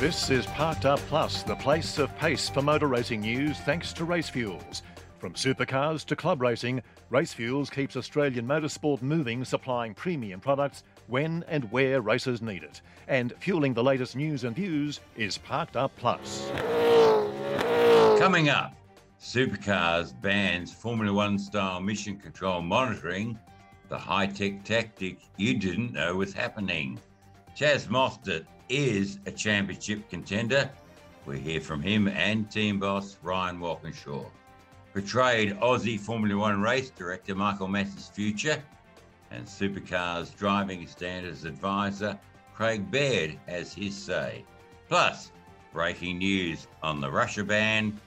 This is Parked Up Plus, the place of pace for motor racing news thanks to Race Fuels. From supercars to club racing, Race Fuels keeps Australian motorsport moving, supplying premium products when and where racers need it. And fueling the latest news and views is Parked Up Plus. Coming up, supercars bans Formula One style mission control monitoring, the high tech tactic you didn't know was happening. Chaz Mostert is a championship contender. We hear from him and team boss Ryan Walkinshaw. Portrayed Aussie Formula One race director Michael Masi's future, and Supercars driving standards advisor Craig Baird has his say. Plus, breaking news on the Russia ban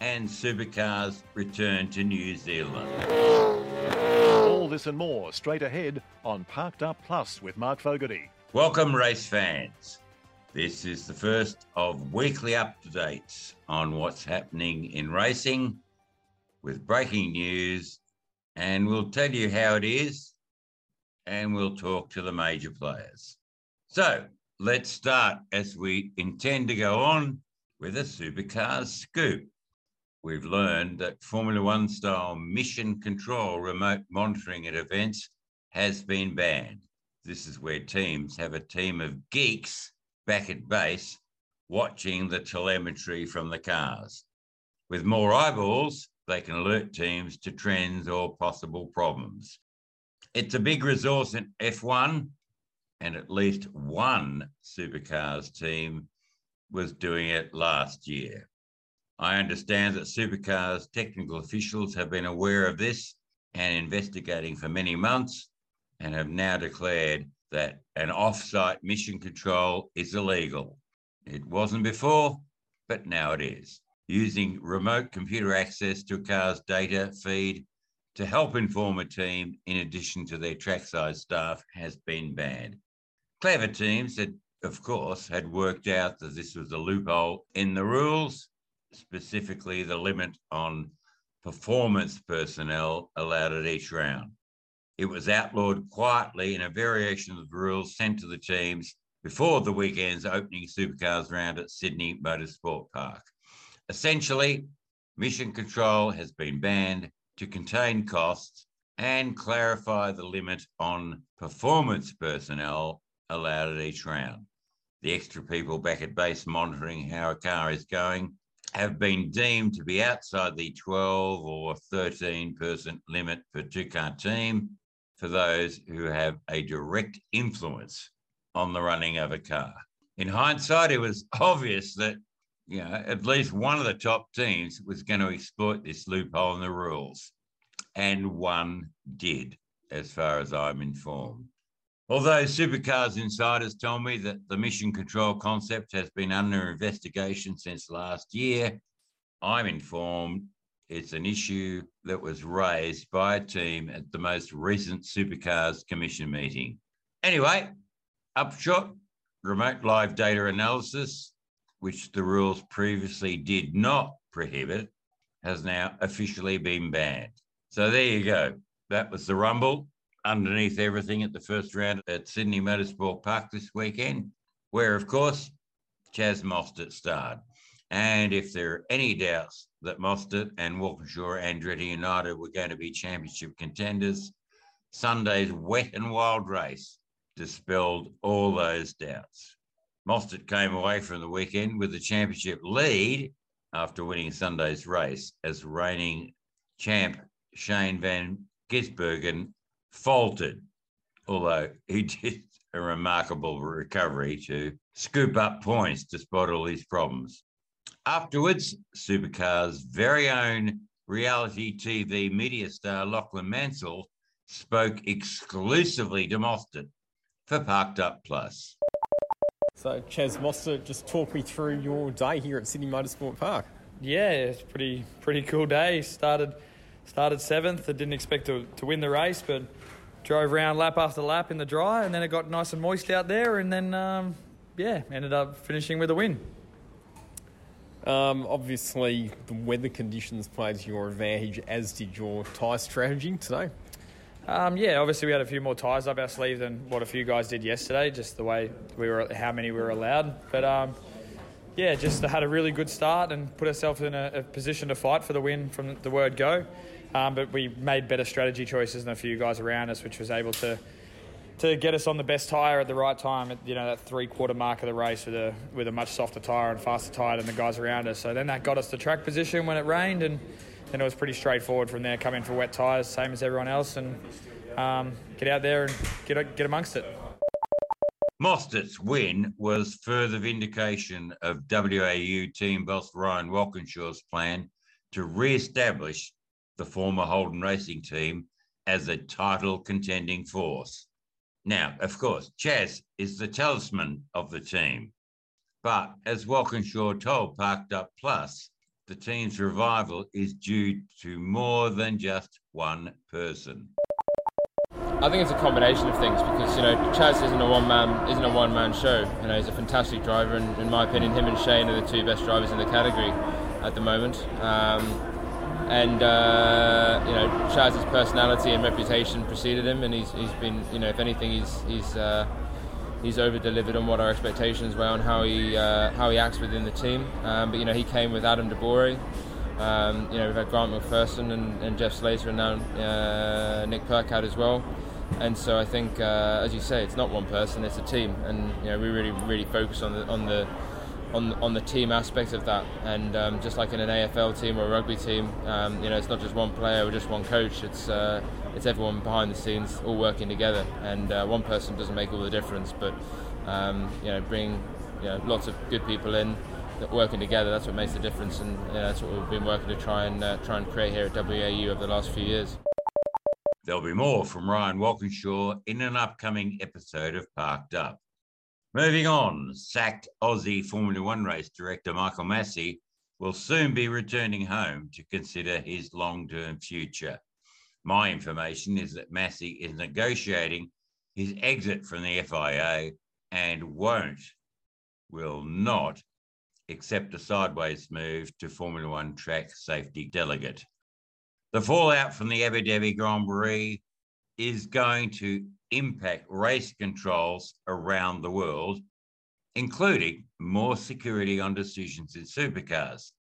and Supercars return to New Zealand. All this and more straight ahead on Parked Up Plus with Mark Fogarty. Welcome, race fans. This is the first of weekly updates on what's happening in racing with breaking news, and we'll tell you how it is, and we'll talk to the major players. So let's start as we intend to go on with a supercars scoop. We've learned that Formula One style mission control remote monitoring at events has been banned. This is where teams have a team of geeks back at base watching the telemetry from the cars. With more eyeballs, they can alert teams to trends or possible problems. It's a big resource in F1, and at least one supercars team was doing it last year. I understand that supercars technical officials have been aware of this and investigating for many months and have now declared that an off-site mission control is illegal. It wasn't before, but now it is. Using remote computer access to a car's data feed to help inform a team in addition to their trackside staff has been banned. Clever teams had, of course, had worked out that this was a loophole in the rules, specifically the limit on performance personnel allowed at each round. It was outlawed quietly in a variation of the rules sent to the teams before the weekend's opening supercars round at Sydney Motorsport Park. Essentially, mission control has been banned to contain costs and clarify the limit on performance personnel allowed at each round. The extra people back at base monitoring how a car is going have been deemed to be outside the 12 or 13 person limit for two car team for those who have a direct influence on the running of a car. In hindsight, it was obvious that you know at least one of the top teams was going to exploit this loophole in the rules, and one did, as far as I'm informed. Although Supercars insiders told me that the mission control concept has been under investigation since last year, I'm informed it's an issue that was raised by a team at the most recent Supercars Commission meeting. Anyway, upshot, remote live data analysis, which the rules previously did not prohibit, has now officially been banned. So there you go. That was the rumble underneath everything at the first round at Sydney Motorsport Park this weekend, where, of course, Chaz Mostert starred. And if there are any doubts that Mostert and Walkinshaw Andretti United were going to be championship contenders, Sunday's wet and wild race dispelled all those doubts. Mostert came away from the weekend with the championship lead after winning Sunday's race as reigning champ Shane Van Gisbergen faltered, although he did a remarkable recovery to scoop up points despite all his problems. Afterwards, Supercar's very own reality TV media star Lachlan Mansell spoke exclusively to Mostert for Parked Up Plus. So, Chaz Mostert, just talk me through your day here at Sydney Motorsport Park. Yeah, it's pretty pretty cool day. Started started seventh. I didn't expect to, to win the race, but drove around lap after lap in the dry, and then it got nice and moist out there, and then um, yeah, ended up finishing with a win. Um, obviously, the weather conditions played to your advantage, as did your tyre strategy today. Um, yeah, obviously we had a few more tyres up our sleeve than what a few guys did yesterday. Just the way we were, how many we were allowed. But um, yeah, just had a really good start and put ourselves in a, a position to fight for the win from the word go. Um, but we made better strategy choices than a few guys around us, which was able to to get us on the best tyre at the right time at you know that three quarter mark of the race with a with a much softer tyre and faster tyre than the guys around us. So then that got us to track position when it rained, and then it was pretty straightforward from there. Come in for wet tyres, same as everyone else, and um, get out there and get get amongst it. Mostert's win was further vindication of WAU team boss Ryan Walkinshaw's plan to re-establish the former Holden Racing team as a title contending force. Now, of course, Chaz is the talisman of the team. But as Walkinshaw told Parked Up Plus, the team's revival is due to more than just one person. I think it's a combination of things because you know Chaz isn't a one man isn't a one man show. You know he's a fantastic driver, and in my opinion, him and Shane are the two best drivers in the category at the moment. Um, and uh, you know Chaz's personality and reputation preceded him, and he's, he's been you know if anything he's he's uh, he's over delivered on what our expectations were on how he uh, how he acts within the team. Um, but you know he came with Adam De Borre. Um, you know we've had Grant McPherson and, and Jeff Slater and now uh, Nick Percat as well. And so I think, uh, as you say, it's not one person; it's a team, and you know we really really focus on the on the on on the team aspect of that. And um, just like in an AFL team or a rugby team, um, you know, it's not just one player or just one coach. It's uh, it's everyone behind the scenes all working together, and uh, one person doesn't make all the difference. But um, you know, bring you know, lots of good people in working together. That's what makes the difference, and you know, that's what we've been working to try and uh, try and create here at WAU over the last few years. There'll be more from Ryan Walkinshaw in an upcoming episode of Parked Up. Moving on, sacked Aussie Formula One race director Michael Masi will soon be returning home to consider his long term future. My information is that Masi is negotiating his exit from the FIA and won't, will not accept a sideways move to Formula One track safety delegate. The fallout from the Abu Dhabi Grand Prix is going to impact race controls around the world, including more security on decisions in supercars.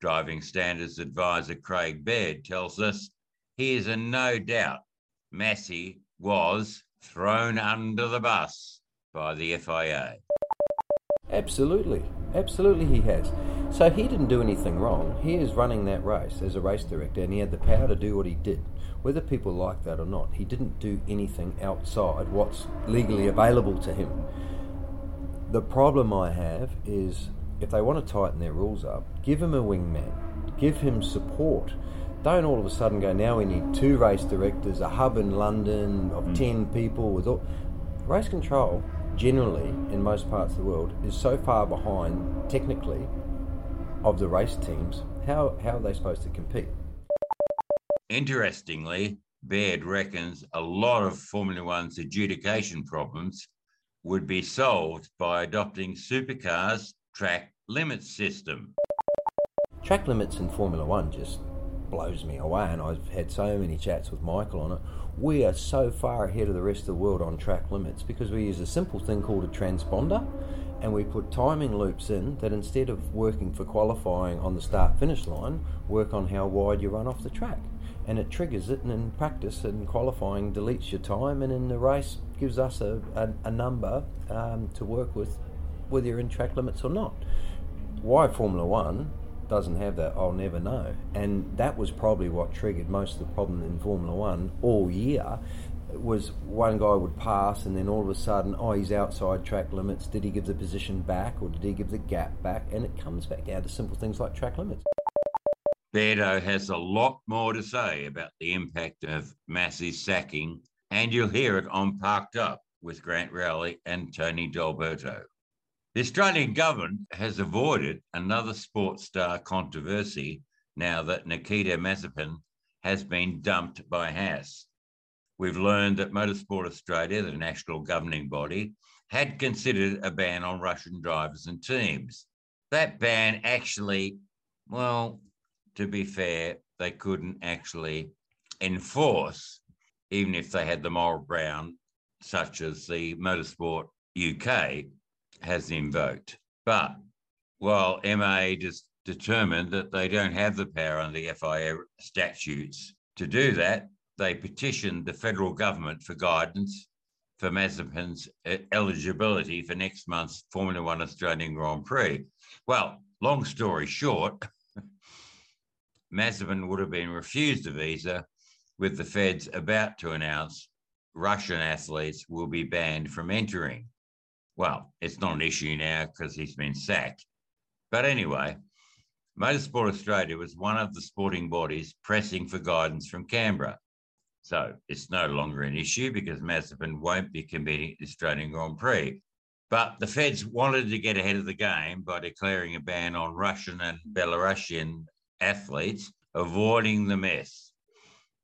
Driving standards advisor Craig Baird tells us he is in no doubt Masi was thrown under the bus by the FIA. Absolutely, absolutely, he has. So he didn't do anything wrong. He is running that race as a race director, and he had the power to do what he did whether people like that or not, he didn't do anything outside what's legally available to him. The problem I have is if they want to tighten their rules up, give him a wingman, give him support. Don't all of a sudden go, now we need two race directors, a hub in London of mm. 10 people with all. Race control, generally, in most parts of the world, is so far behind technically of the race teams. How, how are they supposed to compete? Interestingly, Baird reckons a lot of Formula One's adjudication problems would be solved by adopting supercars' track limits system. Track limits in Formula One just blows me away, and I've had so many chats with Michael on it. We are so far ahead of the rest of the world on track limits because we use a simple thing called a transponder and we put timing loops in that instead of working for qualifying on the start finish line, work on how wide you run off the track. And it triggers it and in practice and qualifying deletes your time and in the race gives us a, a, a number um, to work with whether you're in track limits or not. Why formula one doesn't have that i'll never know. And that was probably what triggered most of the problem in formula one all year was one guy would pass and then all of a sudden oh he's outside track limits did he give the position back or did he give the gap back and it comes back down to simple things like track limits Beardo has a lot more to say about the impact of Masi's sacking, and you'll hear it on Parked Up with Grant Rowley and Tony D'Alberto. The Australian government has avoided another sports star controversy now that Nikita Mazepin has been dumped by Haas. We've learned that Motorsport Australia, the national governing body, had considered a ban on Russian drivers and teams. That ban actually, well, to be fair, they couldn't actually enforce, even if they had the moral ground, such as the Motorsport UK has invoked. But while MA just determined that they don't have the power under FIA statutes. To do that, they petitioned the federal government for guidance for Mazepin's uh, eligibility for next month's Formula One Australian Grand Prix. Well, long story short, Mazepin would have been refused a visa, with the feds about to announce Russian athletes will be banned from entering. Well, it's not an issue now because he's been sacked. But anyway, Motorsport Australia was one of the sporting bodies pressing for guidance from Canberra. So it's no longer an issue because Mazepin won't be competing at the Australian Grand Prix. But the feds wanted to get ahead of the game by declaring a ban on Russian and Belarusian athletes, avoiding the mess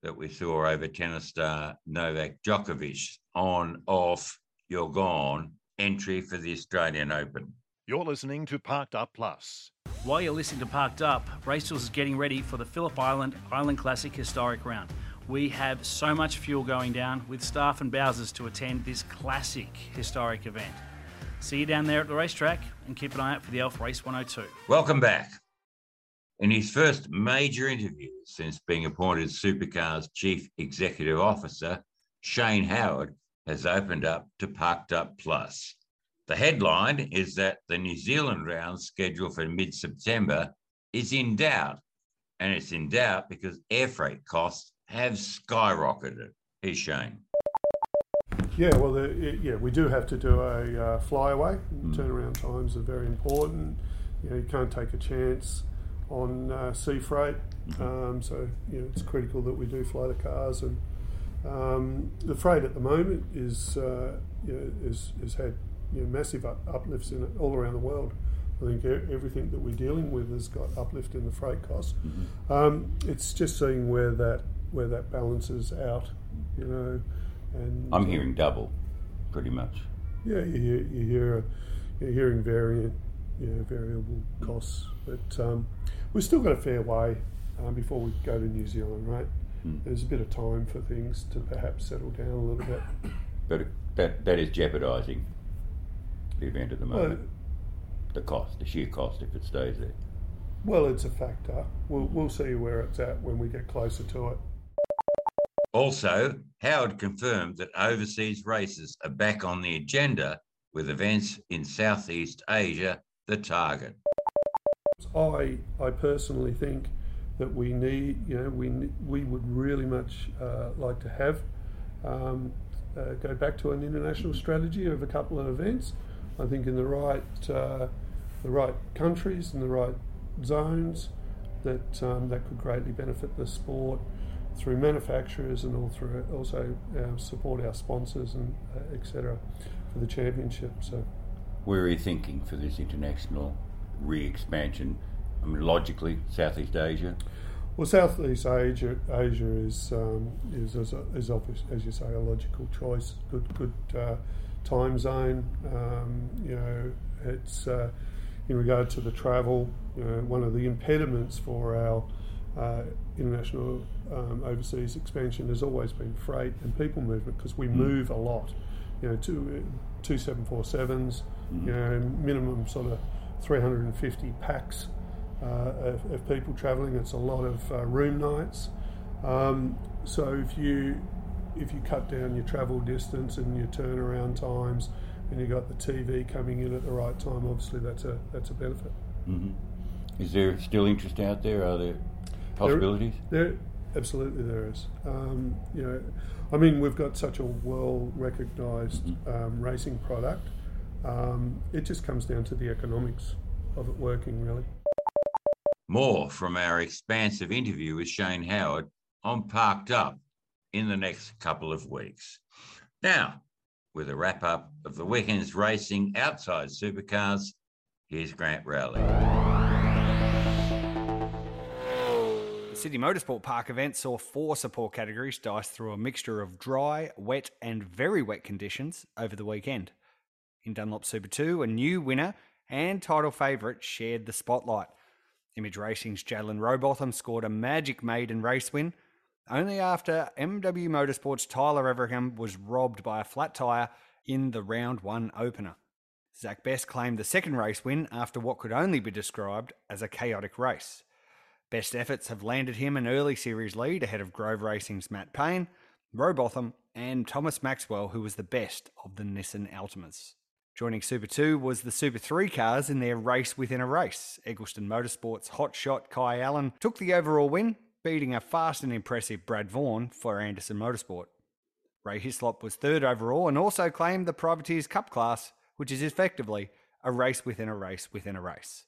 that we saw over tennis star Novak Djokovic on, off, you're gone entry for the Australian Open. You're listening to Parked Up Plus. While you're listening to Parked Up, Race Fuels is getting ready for the Phillip Island Island Classic Historic Round. We have so much fuel going down with staff and Bowsers to attend this classic historic event. See you down there at the racetrack and keep an eye out for the Elf Race 102. Welcome back. In his first major interview since being appointed Supercars Chief Executive Officer, Shane Howard has opened up to Parked Up Plus. The headline is that the New Zealand round scheduled for mid September is in doubt. And it's in doubt because air freight costs have skyrocketed. Here's Shane. Yeah, well, the, yeah, we do have to do a uh, flyaway. Mm. Turnaround times are very important. You know, you can't take a chance on uh, sea freight. Mm-hmm. Um, so, you know, it's critical that we do fly the cars. And um, the freight at the moment is, uh, you know, is, has had you know, massive up, uplifts in it all around the world. I think everything that we're dealing with has got uplift in the freight costs. Mm-hmm. Um, it's just seeing where that where that balances out, you know. And I'm hearing double, pretty much. Yeah, you hear, you hear you're hearing variant, you know, variable costs, but um, we've still got a fair way um, before we go to New Zealand, right? Mm. There's a bit of time for things to perhaps settle down a little bit. But that that is jeopardising the event at the moment. Well, the cost, the sheer cost, if it stays there. Well, it's a factor. We'll, we'll see where it's at when we get closer to it. Also, Howard confirmed that overseas races are back on the agenda with events in Southeast Asia the target. I, I personally think that we need, you know, we, we would really much uh, like to have um, uh, go back to an international strategy of a couple of events. I think in the right uh, the right countries and the right zones that um, that could greatly benefit the sport through manufacturers and all through also uh, support our sponsors and uh, etc. for the championship. So, where are you thinking for this international re-expansion? I mean, logically, Southeast Asia. Well, Southeast Asia, Asia is um, is as, is obvious, as you say a logical choice. Good good uh, time zone. Um, you know, it's uh, in regard to the travel. You know, one of the impediments for our uh, international um, overseas expansion has always been freight and people movement because we mm. move a lot. You know, two two seven four sevens. Mm. You know, minimum sort of three hundred and fifty packs uh, of, of, people travelling. It's a lot of uh, room nights. Um, so if you if you cut down your travel distance and your turnaround times, and you got the TV coming in at the right time, obviously that's a that's a benefit. Mm-hmm. Is there still interest out there? Are there possibilities? There, there absolutely there is. Um, you know, I mean, we've got such a well recognised mm-hmm. um, racing product. Um, it just comes down to the economics of it working, really. More from our expansive interview with Shane Howard on Parked Up in the next couple of weeks. Now, with a wrap up of the weekend's racing outside supercars, here's Grant Rowley. Sydney Motorsport Park event saw four support categories dice through a mixture of dry, wet, and very wet conditions over the weekend. In Dunlop Super 2, a new winner and title favourite shared the spotlight. Image Racing's Jaylyn Robotham scored a magic maiden race win only after MW Motorsports' Tyler Everingham was robbed by a flat tyre in the round one opener. Zach Best claimed the second race win after what could only be described as a chaotic race. Best efforts have landed him an early series lead ahead of Grove Racing's Matt Payne, Robotham, and Thomas Maxwell, who was the best of the Nissan Altimas. Joining Super 2 was the Super 3 cars in their race within a race. Eggleston Motorsports hot shot Kai Allen took the overall win, beating a fast and impressive Brad Vaughan for Anderson Motorsport. Ray Hislop was third overall and also claimed the Privateers Cup class, which is effectively a race within a race within a race.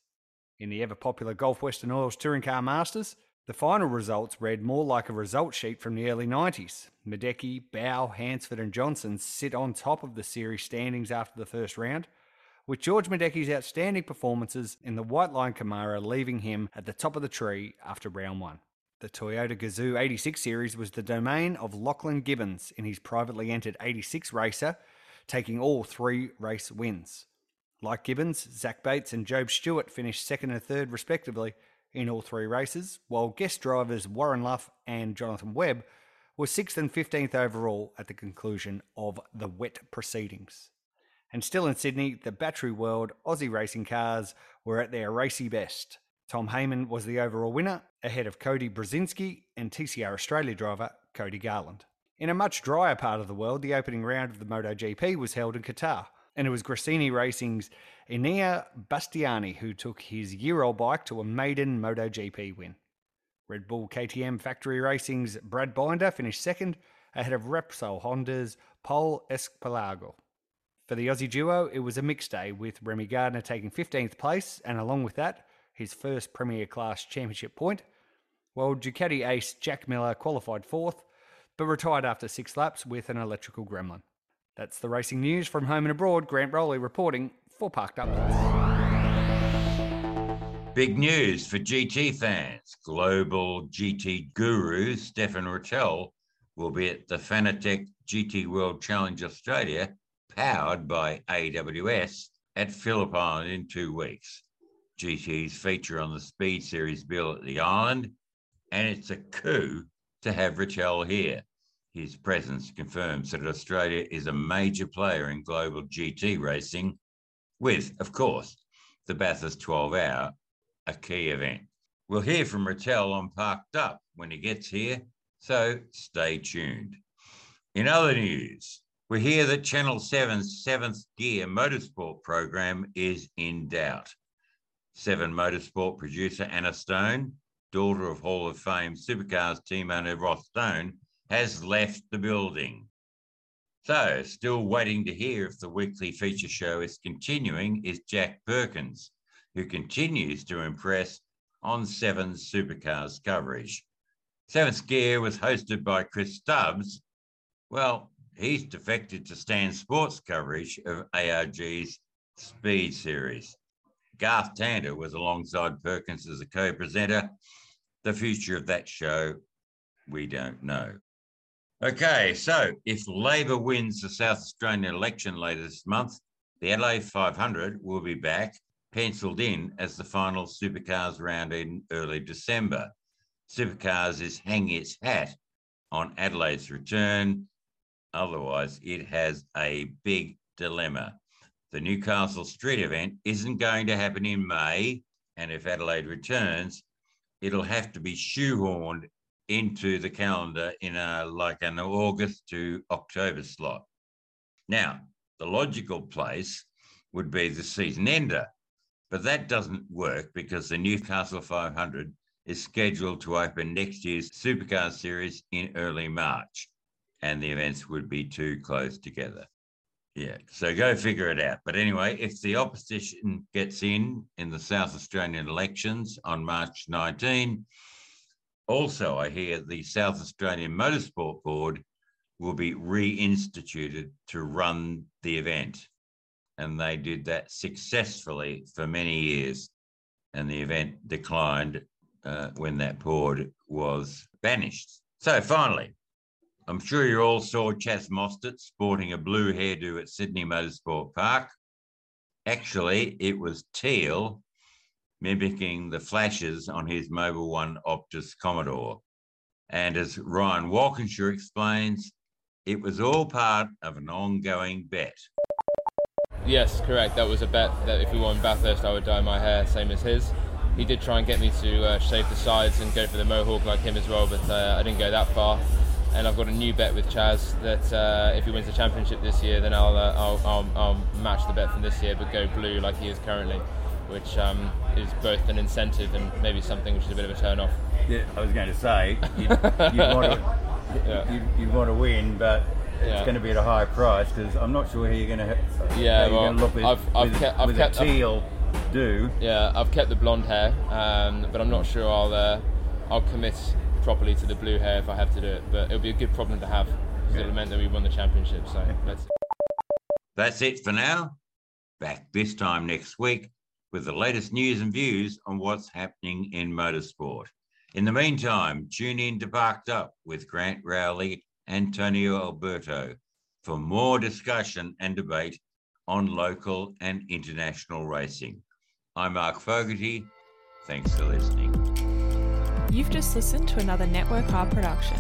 In the ever popular Gulf Western Oils Touring Car Masters, the final results read more like a result sheet from the early 90s. Miedecke, Bowe, Hansford, and Johnson sit on top of the series standings after the first round, with George Miedecke's outstanding performances in the White Line Camaro leaving him at the top of the tree after round one. The Toyota Gazoo 86 series was the domain of Lachlan Gibbons in his privately entered 86 racer, taking all three race wins. Like Gibbons, Zach Bates and Job Stewart finished second and third respectively in all three races, while guest drivers Warren Luff and Jonathan Webb were 6th and 15th overall at the conclusion of the wet proceedings. And still in Sydney, the Battery World Aussie racing cars were at their racy best. Tom Heyman was the overall winner, ahead of Cody Brzezinski and TCR Australia driver Cody Garland. In a much drier part of the world, the opening round of the MotoGP was held in Qatar, and it was Gresini Racing's Enea Bastianini who took his old bike to a maiden MotoGP win. Red Bull KTM Factory Racing's Brad Binder finished second, ahead of Repsol Honda's Pol Espargaro. For the Aussie duo, it was a mixed day, with Remy Gardner taking 15th place, and along with that, his first Premier Class Championship point, while Ducati ace Jack Miller qualified fourth, but retired after six laps with an electrical gremlin. That's the racing news from home and abroad. Grant Rowley reporting for Parked Up. Big news for GT fans. Global GT guru Stephane Ratel will be at the Fanatec GT World Challenge Australia, powered by AWS, at Phillip Island in two weeks. GT's feature on the Speed Series bill at the island, and it's a coup to have Ratel here. His presence confirms that Australia is a major player in global GT racing, with, of course, the Bathurst 12 Hour, a key event. We'll hear from Ratel on Parked Up when he gets here, so stay tuned. In other news, we hear that Channel 7's seventh gear motorsport program is in doubt. Seven Motorsport producer Anna Stone, daughter of Hall of Fame Supercars team owner Ross Stone, has left the building. So, still waiting to hear if the weekly feature show is continuing is Jack Perkins, who continues to impress on Seven's Supercars coverage. Seventh Gear was hosted by Chris Stubbs. Well, he's defected to Stan Sports coverage of ARG's Speed Series. Garth Tander was alongside Perkins as a co presenter. The future of that show, we don't know. Okay, so if Labor wins the South Australian election later this month, the Adelaide 500 will be back, penciled in as the final Supercars round in early December. Supercars is hanging its hat on Adelaide's return. Otherwise, it has a big dilemma. The Newcastle Street event isn't going to happen in May, and if Adelaide returns, it'll have to be shoehorned into the calendar in a like an August to October slot. Now, the logical place would be the season ender, but that doesn't work because the Newcastle 500 is scheduled to open next year's Supercar Series in early March, and the events would be too close together. Yeah, so go figure it out. But anyway, if the opposition gets in in the South Australian elections on March 19, also I hear the South Australian Motorsport Board will be reinstituted to run the event. And they did that successfully for many years. And the event declined uh, when that board was banished. So finally, I'm sure you all saw Chaz Mostert sporting a blue hairdo at Sydney Motorsport Park. Actually, it was teal, mimicking the flashes on his Mobile One Optus Commodore. And as Ryan Walkinshaw explains, it was all part of an ongoing bet. Yes, correct. That was a bet that if we won Bathurst, I would dye my hair, same as his. He did try and get me to uh, shave the sides and go for the mohawk like him as well, but uh, I didn't go that far. And I've got a new bet with Chaz that uh, if he wins the championship this year, then I'll, uh, I'll, I'll, I'll match the bet from this year, but go blue like he is currently, which um, is both an incentive and maybe something which is a bit of a turn off. Yeah, I was going to say you'd, you'd want to Yeah. you'd, you'd want to win, but it's Yeah. going to be at a high price because I'm not sure how you're going to. Yeah, how you're well, going to look with, I've- I've with, kept- I've with kept- a teal do. Yeah, I've kept the blonde hair, um, but I'm not sure I'll uh, I'll commit properly to the blue hair if I have to do it. But it'll be a good problem to have because it'll meant that we won the championship. So let's. That's it for now. Back this time next week with the latest news and views on what's happening in motorsport. In the meantime, tune in to Parked Up with Grant Rowley and Tony D'Alberto for more discussion and debate on local and international racing. I'm Mark Fogarty. Thanks for listening. You've just listened to another Network R production.